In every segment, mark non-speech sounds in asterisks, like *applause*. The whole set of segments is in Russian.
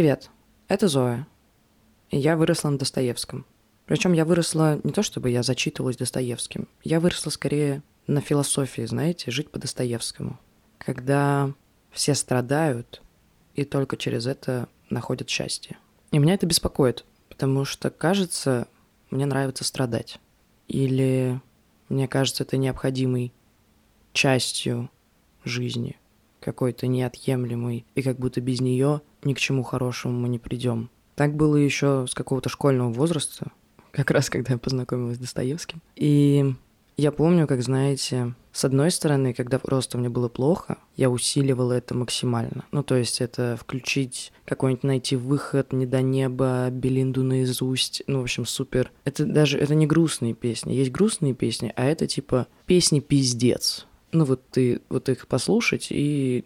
Привет, это Зоя. И я выросла на Достоевском. Причем я выросла не то, чтобы я зачитывалась Достоевским. Я выросла скорее на философии, знаете, жить по Достоевскому. Когда все страдают и только через это находят счастье. И меня это беспокоит, потому что, кажется, мне нравится страдать. Или мне кажется, это необходимой частью жизни, какой-то неотъемлемой, и как будто без нее ни к чему хорошему мы не придем. Так было еще с какого-то школьного возраста, как раз когда я познакомилась с Достоевским. И я помню, как, знаете, с одной стороны, когда просто мне было плохо, я усиливала это максимально. Ну, то есть это включить какой-нибудь найти выход, не до неба, Белинду наизусть. Ну, в общем, супер. Это даже, это не грустные песни. Есть грустные песни, а это типа песни пиздец. Ну, вот ты, вот их послушать и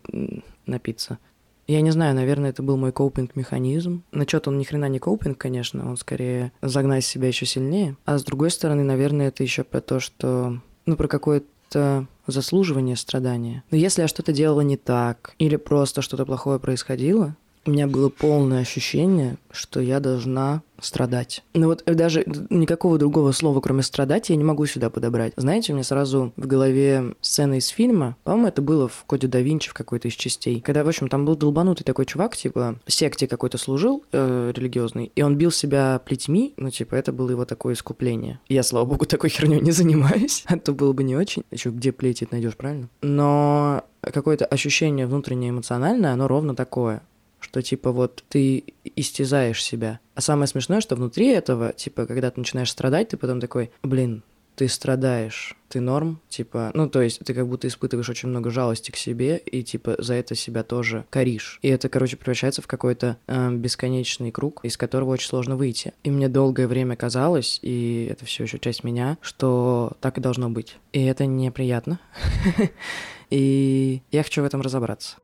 напиться. Я не знаю, наверное, это был мой коупинг-механизм. На что-то он ни хрена не коупинг, конечно, он скорее загнать себя еще сильнее. А с другой стороны, наверное, это еще про то, что ну, про какое-то заслуживание страдания. Но если я что-то делала не так, или просто что-то плохое происходило, у меня было полное ощущение, что я должна страдать. Ну вот даже никакого другого слова, кроме страдать, я не могу сюда подобрать. Знаете, у меня сразу в голове сцена из фильма, по-моему, это было в Коде да Винчи в какой-то из частей, когда, в общем, там был долбанутый такой чувак, типа, секте какой-то служил э, религиозный, и он бил себя плетьми, ну, типа, это было его такое искупление. Я, слава богу, такой херню не занимаюсь, *laughs* а то было бы не очень. Еще где плети найдешь, правильно? Но какое-то ощущение внутреннее эмоциональное, оно ровно такое что типа вот ты истязаешь себя. А самое смешное, что внутри этого, типа, когда ты начинаешь страдать, ты потом такой, блин, ты страдаешь, ты норм, типа, ну, то есть ты как будто испытываешь очень много жалости к себе и, типа, за это себя тоже коришь. И это, короче, превращается в какой-то э, бесконечный круг, из которого очень сложно выйти. И мне долгое время казалось, и это все еще часть меня, что так и должно быть. И это неприятно. *laughs* И я хочу в этом разобраться.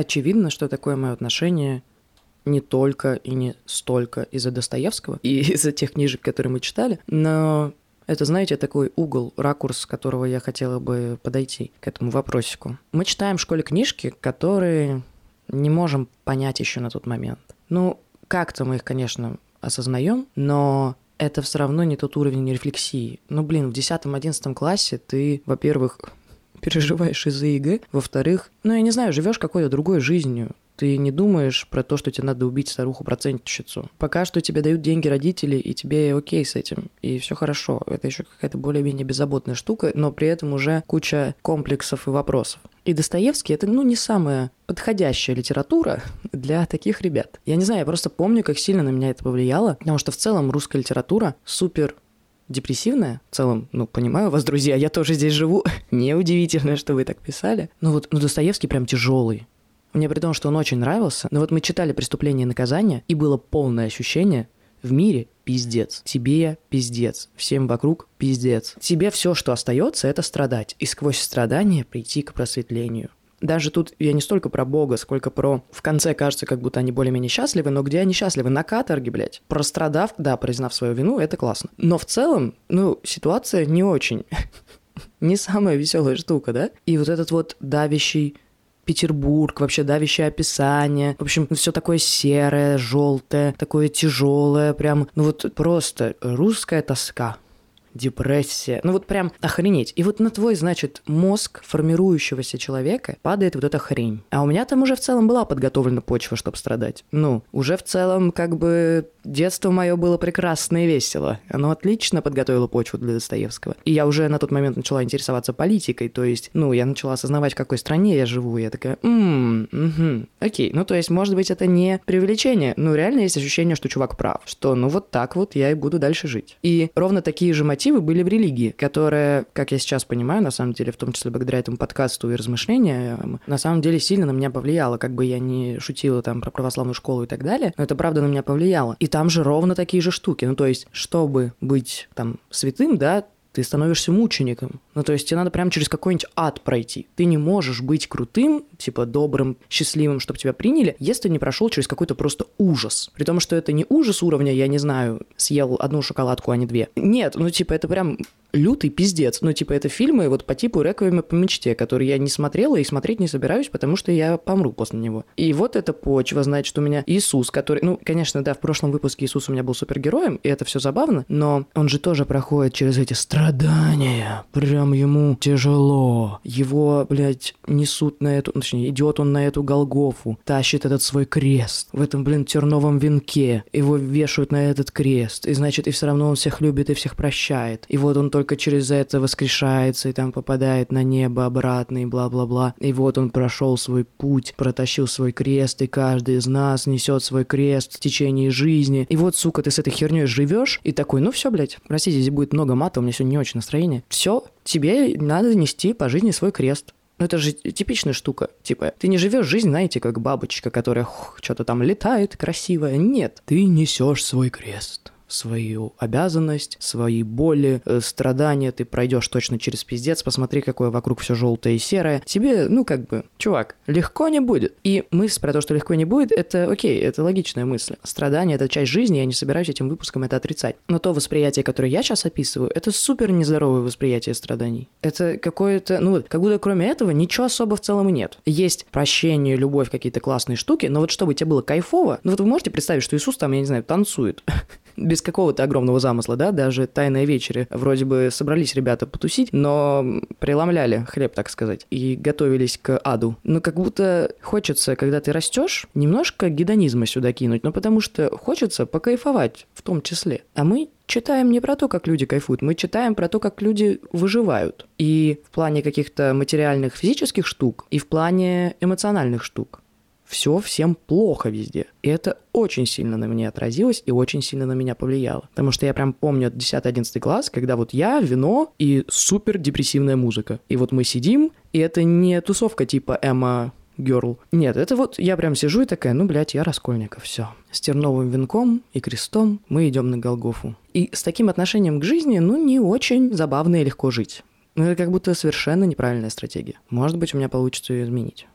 Очевидно, что такое мое отношение не только и не столько из-за Достоевского и *laughs* из-за тех книжек, которые мы читали, но это, знаете, такой угол, ракурс, с которого я хотела бы подойти к этому вопросику. Мы читаем в школе книжки, которые не можем понять еще на тот момент. Ну, как-то мы их, конечно, осознаем, но это все равно не тот уровень рефлексии. Ну, блин, в 10-11 классе ты, во-первых, переживаешь из-за ЕГЭ. Во-вторых, ну, я не знаю, живешь какой-то другой жизнью. Ты не думаешь про то, что тебе надо убить старуху-процентщицу. Пока что тебе дают деньги родители, и тебе окей с этим, и все хорошо. Это еще какая-то более-менее беззаботная штука, но при этом уже куча комплексов и вопросов. И Достоевский это, ну, не самая подходящая литература *laughs* для таких ребят. Я не знаю, я просто помню, как сильно на меня это повлияло, потому что в целом русская литература супер депрессивная. В целом, ну, понимаю вас, друзья, я тоже здесь живу. *laughs* Неудивительно, что вы так писали. Ну вот, ну Достоевский прям тяжелый. Мне при том, что он очень нравился, но вот мы читали «Преступление и наказание», и было полное ощущение, в мире пиздец. Тебе пиздец. Всем вокруг пиздец. Тебе все, что остается, это страдать. И сквозь страдания прийти к просветлению. Даже тут я не столько про Бога, сколько про... В конце кажется, как будто они более-менее счастливы, но где они счастливы? На каторге, блядь. Прострадав, да, признав свою вину, это классно. Но в целом, ну, ситуация не очень. *laughs* не самая веселая штука, да? И вот этот вот давящий Петербург, вообще давящее описание. В общем, все такое серое, желтое, такое тяжелое, прям, ну вот просто русская тоска депрессия. Ну вот прям охренеть. И вот на твой, значит, мозг формирующегося человека падает вот эта хрень. А у меня там уже в целом была подготовлена почва, чтобы страдать. Ну, уже в целом как бы детство мое было прекрасно и весело. Оно отлично подготовило почву для Достоевского. И я уже на тот момент начала интересоваться политикой, то есть, ну, я начала осознавать, в какой стране я живу. И я такая, ммм, угу, окей. Ну, то есть, может быть, это не преувеличение. Ну, реально есть ощущение, что чувак прав. Что, ну, вот так вот я и буду дальше жить. И ровно такие же мотивы мотивы были в религии, которая, как я сейчас понимаю, на самом деле, в том числе благодаря этому подкасту и размышлениям, на самом деле сильно на меня повлияло. Как бы я не шутила там про православную школу и так далее, но это правда на меня повлияло. И там же ровно такие же штуки. Ну, то есть, чтобы быть там святым, да, ты становишься мучеником. Ну, то есть тебе надо прям через какой-нибудь ад пройти. Ты не можешь быть крутым, типа добрым, счастливым, чтобы тебя приняли, если не прошел через какой-то просто ужас. При том, что это не ужас уровня, я не знаю, съел одну шоколадку, а не две. Нет, ну, типа, это прям лютый пиздец. Ну, типа, это фильмы вот по типу «Реквиема по мечте», которые я не смотрела и смотреть не собираюсь, потому что я помру после него. И вот эта почва, значит, у меня Иисус, который... Ну, конечно, да, в прошлом выпуске Иисус у меня был супергероем, и это все забавно, но он же тоже проходит через эти страдания. Прям ему тяжело. Его, блядь, несут на эту... Точнее, идет он на эту Голгофу, тащит этот свой крест в этом, блин, терновом венке. Его вешают на этот крест. И, значит, и все равно он всех любит и всех прощает. И вот он только через это воскрешается и там попадает на небо обратно и бла-бла-бла. И вот он прошел свой путь, протащил свой крест, и каждый из нас несет свой крест в течение жизни. И вот, сука, ты с этой херней живешь и такой, ну все, блядь, простите, здесь будет много мата, у меня сегодня не очень настроение. Все, тебе надо нести по жизни свой крест. Ну, это же типичная штука. Типа, ты не живешь жизнь, знаете, как бабочка, которая что-то там летает красивая. Нет, ты несешь свой крест свою обязанность, свои боли, э, страдания, ты пройдешь точно через пиздец, посмотри, какое вокруг все желтое и серое. Тебе, ну, как бы, чувак, легко не будет. И мысль про то, что легко не будет, это окей, это логичная мысль. Страдания — это часть жизни, я не собираюсь этим выпуском это отрицать. Но то восприятие, которое я сейчас описываю, это супер нездоровое восприятие страданий. Это какое-то, ну, как будто кроме этого ничего особо в целом и нет. Есть прощение, любовь, какие-то классные штуки, но вот чтобы тебе было кайфово, ну вот вы можете представить, что Иисус там, я не знаю, танцует. *laughs* без какого-то огромного замысла, да, даже «Тайная вечеря». Вроде бы собрались ребята потусить, но преломляли хлеб, так сказать, и готовились к аду. Но как будто хочется, когда ты растешь, немножко гедонизма сюда кинуть, но потому что хочется покайфовать в том числе. А мы читаем не про то, как люди кайфуют, мы читаем про то, как люди выживают. И в плане каких-то материальных физических штук, и в плане эмоциональных штук все всем плохо везде. И это очень сильно на меня отразилось и очень сильно на меня повлияло. Потому что я прям помню 10-11 класс, когда вот я, вино и супер депрессивная музыка. И вот мы сидим, и это не тусовка типа Эмма Герл. Нет, это вот я прям сижу и такая, ну, блядь, я Раскольников, все. С терновым венком и крестом мы идем на Голгофу. И с таким отношением к жизни, ну, не очень забавно и легко жить. Ну, это как будто совершенно неправильная стратегия. Может быть, у меня получится ее изменить.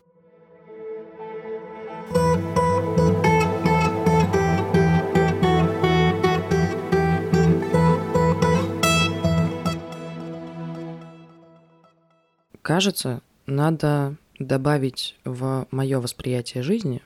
Кажется, надо добавить в мое восприятие жизни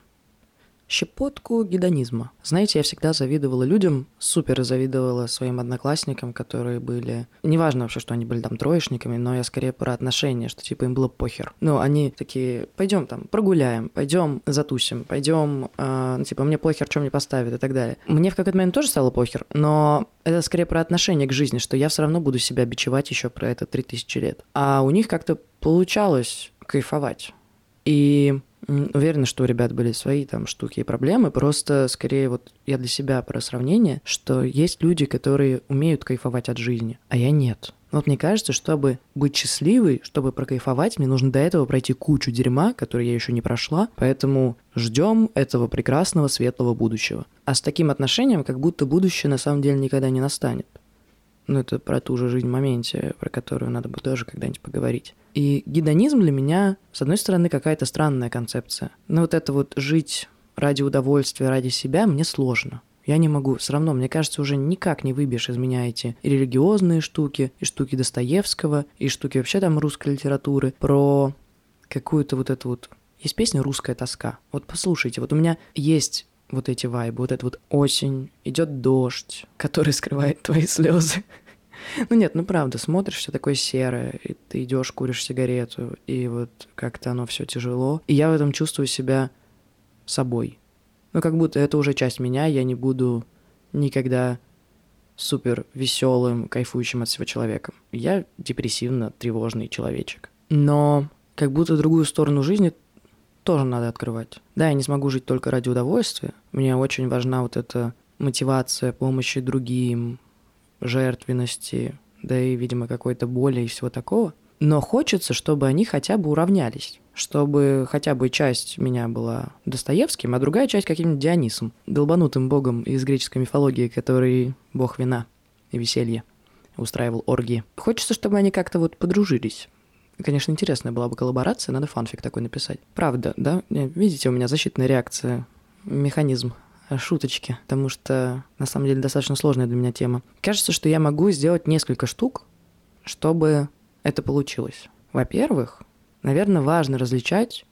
щепотку гедонизма. Знаете, я всегда завидовала людям, супер завидовала своим одноклассникам, которые были... Неважно вообще, что они были там троечниками, но я скорее про отношения, что типа им было похер. Ну, они такие, пойдем там, прогуляем, пойдем затусим, пойдем, э, ну, типа, мне похер, что мне поставят и так далее. Мне в какой-то момент тоже стало похер, но это скорее про отношение к жизни, что я все равно буду себя бичевать еще про это 3000 лет. А у них как-то получалось кайфовать. И Уверена, что у ребят были свои там штуки и проблемы, просто скорее вот я для себя про сравнение, что есть люди, которые умеют кайфовать от жизни, а я нет. Вот мне кажется, чтобы быть счастливой, чтобы прокайфовать, мне нужно до этого пройти кучу дерьма, которые я еще не прошла, поэтому ждем этого прекрасного светлого будущего. А с таким отношением, как будто будущее на самом деле никогда не настанет. Ну, это про ту же жизнь в моменте, про которую надо бы тоже когда-нибудь поговорить. И гедонизм для меня, с одной стороны, какая-то странная концепция. Но вот это вот жить ради удовольствия, ради себя, мне сложно. Я не могу, все равно, мне кажется, уже никак не выбьешь из меня эти и религиозные штуки, и штуки Достоевского, и штуки вообще там русской литературы, про какую-то вот эту вот... Есть песня «Русская тоска». Вот послушайте, вот у меня есть вот эти вайбы, вот это вот осень, идет дождь, который скрывает *laughs* твои слезы. Ну нет, ну правда, смотришь, все такое серое, и ты идешь, куришь сигарету, и вот как-то оно все тяжело. И я в этом чувствую себя собой. Ну как будто это уже часть меня, я не буду никогда супер веселым, кайфующим от всего человеком. Я депрессивно тревожный человечек. Но как будто другую сторону жизни тоже надо открывать. Да, я не смогу жить только ради удовольствия. Мне очень важна вот эта мотивация помощи другим, жертвенности, да и, видимо, какой-то боли и всего такого. Но хочется, чтобы они хотя бы уравнялись, чтобы хотя бы часть меня была Достоевским, а другая часть каким-нибудь Дионисом, долбанутым богом из греческой мифологии, который бог вина и веселья. устраивал оргии. Хочется, чтобы они как-то вот подружились. Конечно, интересная была бы коллаборация, надо фанфик такой написать. Правда, да? Видите, у меня защитная реакция, механизм шуточки, потому что на самом деле достаточно сложная для меня тема. Кажется, что я могу сделать несколько штук, чтобы это получилось. Во-первых, наверное, важно различать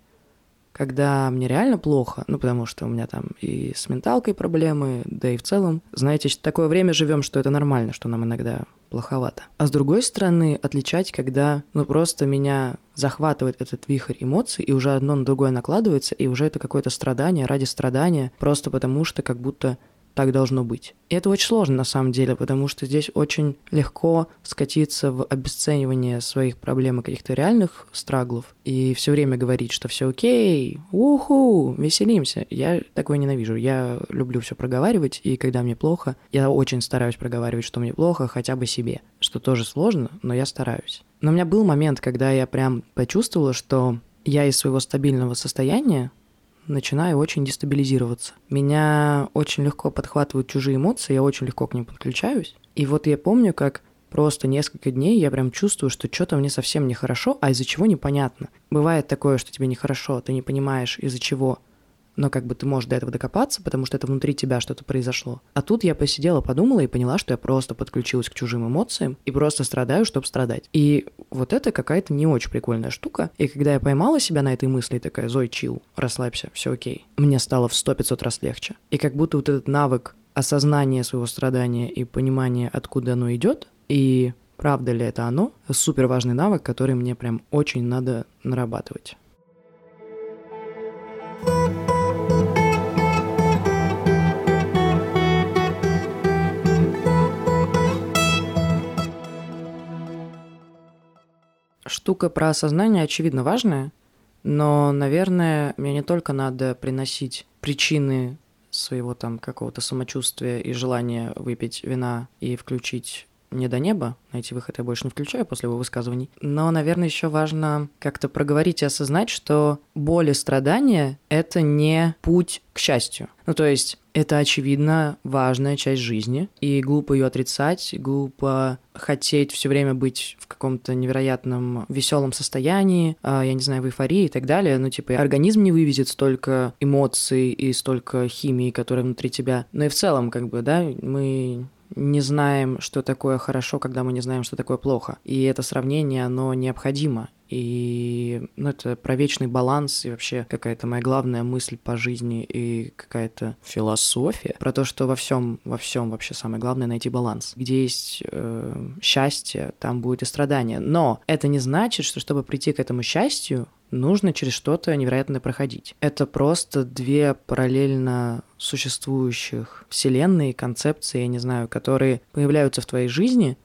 когда мне реально плохо, ну, потому что у меня там и с менталкой проблемы, да и в целом, знаете, такое время живем, что это нормально, что нам иногда плоховато. А с другой стороны, отличать, когда, ну, просто меня захватывает этот вихрь эмоций, и уже одно на другое накладывается, и уже это какое-то страдание ради страдания, просто потому что как будто так должно быть. И это очень сложно на самом деле, потому что здесь очень легко скатиться в обесценивание своих проблем и каких-то реальных страглов и все время говорить, что все окей, уху, веселимся. Я такое ненавижу. Я люблю все проговаривать, и когда мне плохо, я очень стараюсь проговаривать, что мне плохо, хотя бы себе, что тоже сложно, но я стараюсь. Но у меня был момент, когда я прям почувствовала, что я из своего стабильного состояния начинаю очень дестабилизироваться. Меня очень легко подхватывают чужие эмоции, я очень легко к ним подключаюсь. И вот я помню, как просто несколько дней я прям чувствую, что что-то мне совсем нехорошо, а из-за чего непонятно. Бывает такое, что тебе нехорошо, ты не понимаешь, из-за чего но как бы ты можешь до этого докопаться, потому что это внутри тебя что-то произошло. А тут я посидела, подумала и поняла, что я просто подключилась к чужим эмоциям и просто страдаю, чтобы страдать. И вот это какая-то не очень прикольная штука. И когда я поймала себя на этой мысли, такая, Зой, чил, расслабься, все окей. Мне стало в сто пятьсот раз легче. И как будто вот этот навык осознания своего страдания и понимания, откуда оно идет, и правда ли это оно, супер важный навык, который мне прям очень надо нарабатывать. Штука про осознание, очевидно, важная, но, наверное, мне не только надо приносить причины своего там какого-то самочувствия и желания выпить вина и включить не до неба, найти выход я больше не включаю после его высказываний. Но, наверное, еще важно как-то проговорить и осознать, что боль и страдания — это не путь к счастью. Ну, то есть это, очевидно, важная часть жизни, и глупо ее отрицать, глупо хотеть все время быть в каком-то невероятном веселом состоянии, а, я не знаю, в эйфории и так далее. Ну, типа, организм не вывезет столько эмоций и столько химии, которая внутри тебя. Но и в целом, как бы, да, мы не знаем, что такое хорошо, когда мы не знаем, что такое плохо. И это сравнение, оно необходимо. И ну, это про вечный баланс и вообще какая-то моя главная мысль по жизни и какая-то философия про то, что во всем, во всем вообще самое главное найти баланс. Где есть э, счастье, там будет и страдание. Но это не значит, что чтобы прийти к этому счастью, нужно через что-то невероятное проходить. Это просто две параллельно существующих вселенные, концепции, я не знаю, которые появляются в твоей жизни,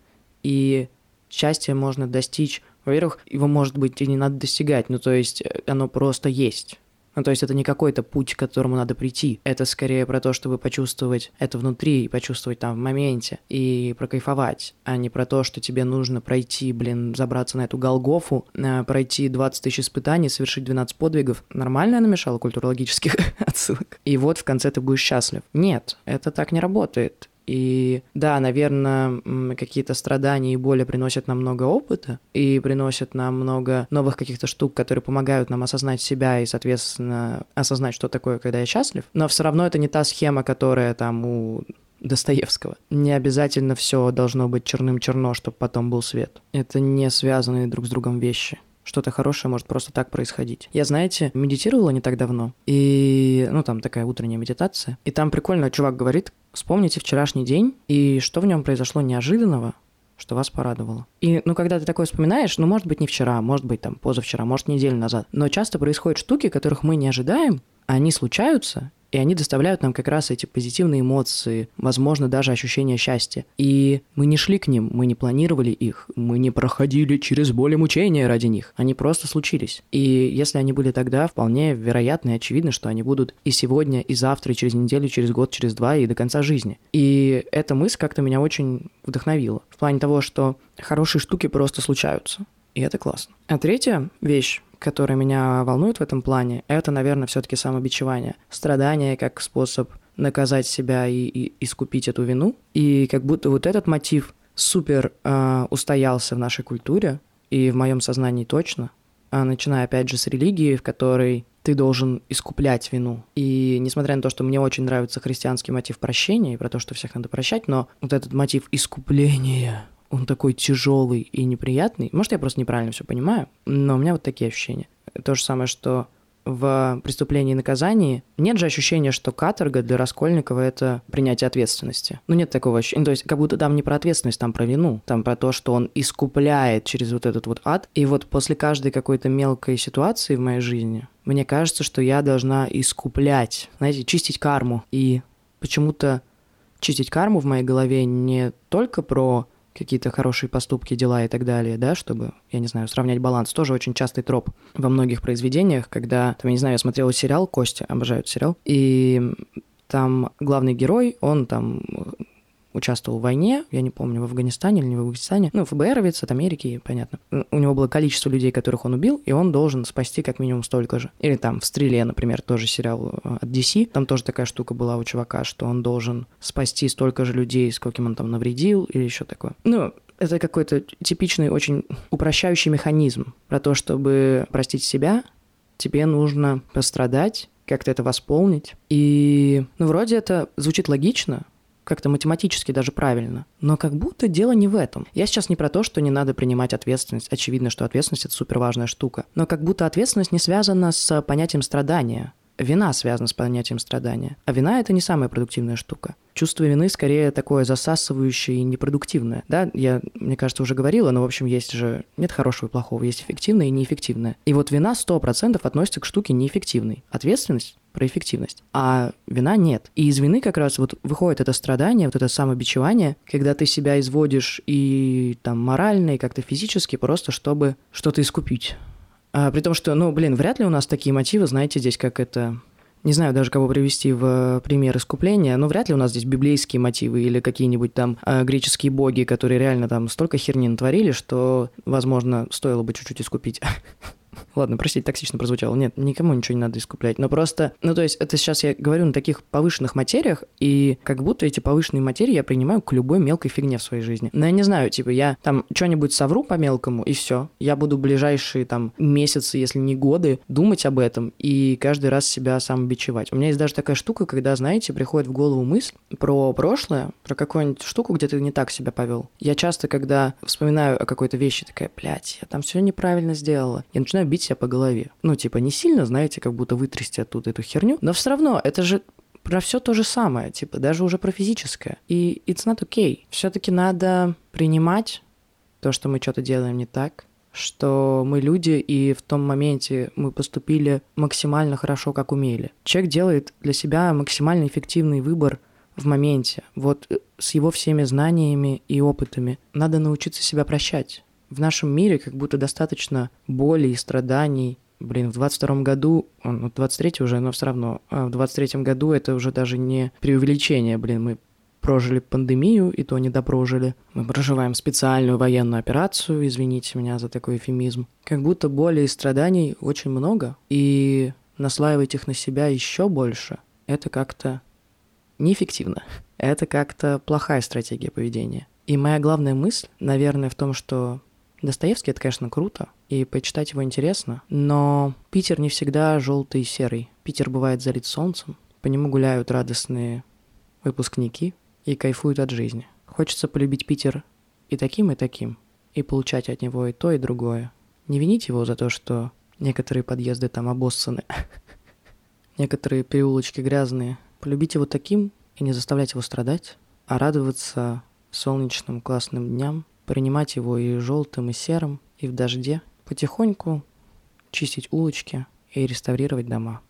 и счастье можно достичь. Во-первых, его, может быть, и не надо достигать, ну то есть э, оно просто есть. Ну, то есть это не какой-то путь, к которому надо прийти. Это скорее про то, чтобы почувствовать это внутри и почувствовать там в моменте и прокайфовать, а не про то, что тебе нужно пройти, блин, забраться на эту Голгофу, э, пройти 20 тысяч испытаний, совершить 12 подвигов. Нормально я намешала культурологических *laughs* отсылок? И вот в конце ты будешь счастлив. Нет, это так не работает. И да, наверное, какие-то страдания и боли приносят нам много опыта и приносят нам много новых каких-то штук, которые помогают нам осознать себя и, соответственно, осознать, что такое, когда я счастлив. Но все равно это не та схема, которая там у Достоевского. Не обязательно все должно быть черным-черно, чтобы потом был свет. Это не связанные друг с другом вещи что-то хорошее может просто так происходить. Я, знаете, медитировала не так давно, и, ну, там такая утренняя медитация, и там прикольно чувак говорит, Вспомните вчерашний день и что в нем произошло неожиданного, что вас порадовало. И, ну, когда ты такое вспоминаешь, ну, может быть, не вчера, может быть, там, позавчера, может, неделю назад, но часто происходят штуки, которых мы не ожидаем, они случаются, и они доставляют нам как раз эти позитивные эмоции, возможно, даже ощущение счастья. И мы не шли к ним, мы не планировали их, мы не проходили через боль и мучения ради них. Они просто случились. И если они были тогда, вполне вероятно и очевидно, что они будут и сегодня, и завтра, и через неделю, через год, через два, и до конца жизни. И эта мысль как-то меня очень вдохновила. В плане того, что хорошие штуки просто случаются. И это классно. А третья вещь, которые меня волнуют в этом плане, это, наверное, все-таки самобичевание. Страдание как способ наказать себя и, и искупить эту вину. И как будто вот этот мотив супер э, устоялся в нашей культуре и в моем сознании точно, а начиная опять же с религии, в которой ты должен искуплять вину. И несмотря на то, что мне очень нравится христианский мотив прощения и про то, что всех надо прощать, но вот этот мотив искупления, он такой тяжелый и неприятный. Может, я просто неправильно все понимаю, но у меня вот такие ощущения. То же самое, что в преступлении и наказании нет же ощущения, что каторга для Раскольникова — это принятие ответственности. Ну, нет такого ощущения. Ну, то есть, как будто там не про ответственность, там про вину. Там про то, что он искупляет через вот этот вот ад. И вот после каждой какой-то мелкой ситуации в моей жизни мне кажется, что я должна искуплять, знаете, чистить карму. И почему-то чистить карму в моей голове не только про какие-то хорошие поступки, дела и так далее, да, чтобы, я не знаю, сравнять баланс. Тоже очень частый троп во многих произведениях, когда, там, я не знаю, я смотрела сериал «Костя», обожаю сериал, и там главный герой, он там участвовал в войне, я не помню, в Афганистане или не в Афганистане, ну, ФБРовец от Америки, понятно. У него было количество людей, которых он убил, и он должен спасти как минимум столько же. Или там в «Стреле», например, тоже сериал э, от DC, там тоже такая штука была у чувака, что он должен спасти столько же людей, скольким он там навредил, или еще такое. Ну, это какой-то типичный, очень упрощающий механизм про то, чтобы простить себя, тебе нужно пострадать, как-то это восполнить. И, ну, вроде это звучит логично, как-то математически даже правильно. Но как будто дело не в этом. Я сейчас не про то, что не надо принимать ответственность. Очевидно, что ответственность — это супер важная штука. Но как будто ответственность не связана с понятием страдания. Вина связана с понятием страдания. А вина — это не самая продуктивная штука. Чувство вины скорее такое засасывающее и непродуктивное. Да, я, мне кажется, уже говорила, но, в общем, есть же... Нет хорошего и плохого, есть эффективное и неэффективное. И вот вина 100% относится к штуке неэффективной. Ответственность про эффективность. А вина нет. И из вины как раз вот выходит это страдание, вот это самобичевание, когда ты себя изводишь и там морально, и как-то физически, просто чтобы что-то искупить. А, при том, что, ну, блин, вряд ли у нас такие мотивы, знаете, здесь как это... Не знаю даже, кого привести в пример искупления, но вряд ли у нас здесь библейские мотивы или какие-нибудь там э, греческие боги, которые реально там столько херни натворили, что, возможно, стоило бы чуть-чуть искупить. *laughs* Ладно, простите, токсично прозвучало. Нет, никому ничего не надо искуплять. Но просто, ну то есть это сейчас я говорю на таких повышенных материях, и как будто эти повышенные материи я принимаю к любой мелкой фигне в своей жизни. Но я не знаю, типа я там что-нибудь совру по мелкому, и все. Я буду ближайшие там месяцы, если не годы, думать об этом и каждый раз себя сам бичевать. У меня есть даже такая штука, когда, знаете, приходит в голову мысль про прошлое, про какую-нибудь штуку, где ты не так себя повел. Я часто, когда вспоминаю о какой-то вещи, такая, блядь, я там все неправильно сделала, я начинаю бить себя по голове. Ну, типа, не сильно, знаете, как будто вытрясти оттуда эту херню, но все равно это же про все то же самое, типа, даже уже про физическое. И it's not okay. Все-таки надо принимать то, что мы что-то делаем не так, что мы люди, и в том моменте мы поступили максимально хорошо, как умели. Человек делает для себя максимально эффективный выбор в моменте. Вот э, с его всеми знаниями и опытами. Надо научиться себя прощать в нашем мире как будто достаточно боли и страданий. Блин, в 22 году, ну, 23 уже, но все равно, а в 23 году это уже даже не преувеличение, блин, мы прожили пандемию, и то не допрожили. Мы проживаем специальную военную операцию, извините меня за такой эфемизм. Как будто боли и страданий очень много, и наслаивать их на себя еще больше, это как-то неэффективно. *laughs* Это как-то плохая стратегия поведения. И моя главная мысль, наверное, в том, что Достоевский это, конечно, круто, и почитать его интересно, но Питер не всегда желтый и серый. Питер бывает залит солнцем, по нему гуляют радостные выпускники и кайфуют от жизни. Хочется полюбить Питер и таким, и таким, и получать от него и то, и другое. Не винить его за то, что некоторые подъезды там обоссаны, *laughs* некоторые переулочки грязные. Полюбить его таким и не заставлять его страдать, а радоваться солнечным классным дням принимать его и желтым, и серым, и в дожде, потихоньку чистить улочки и реставрировать дома.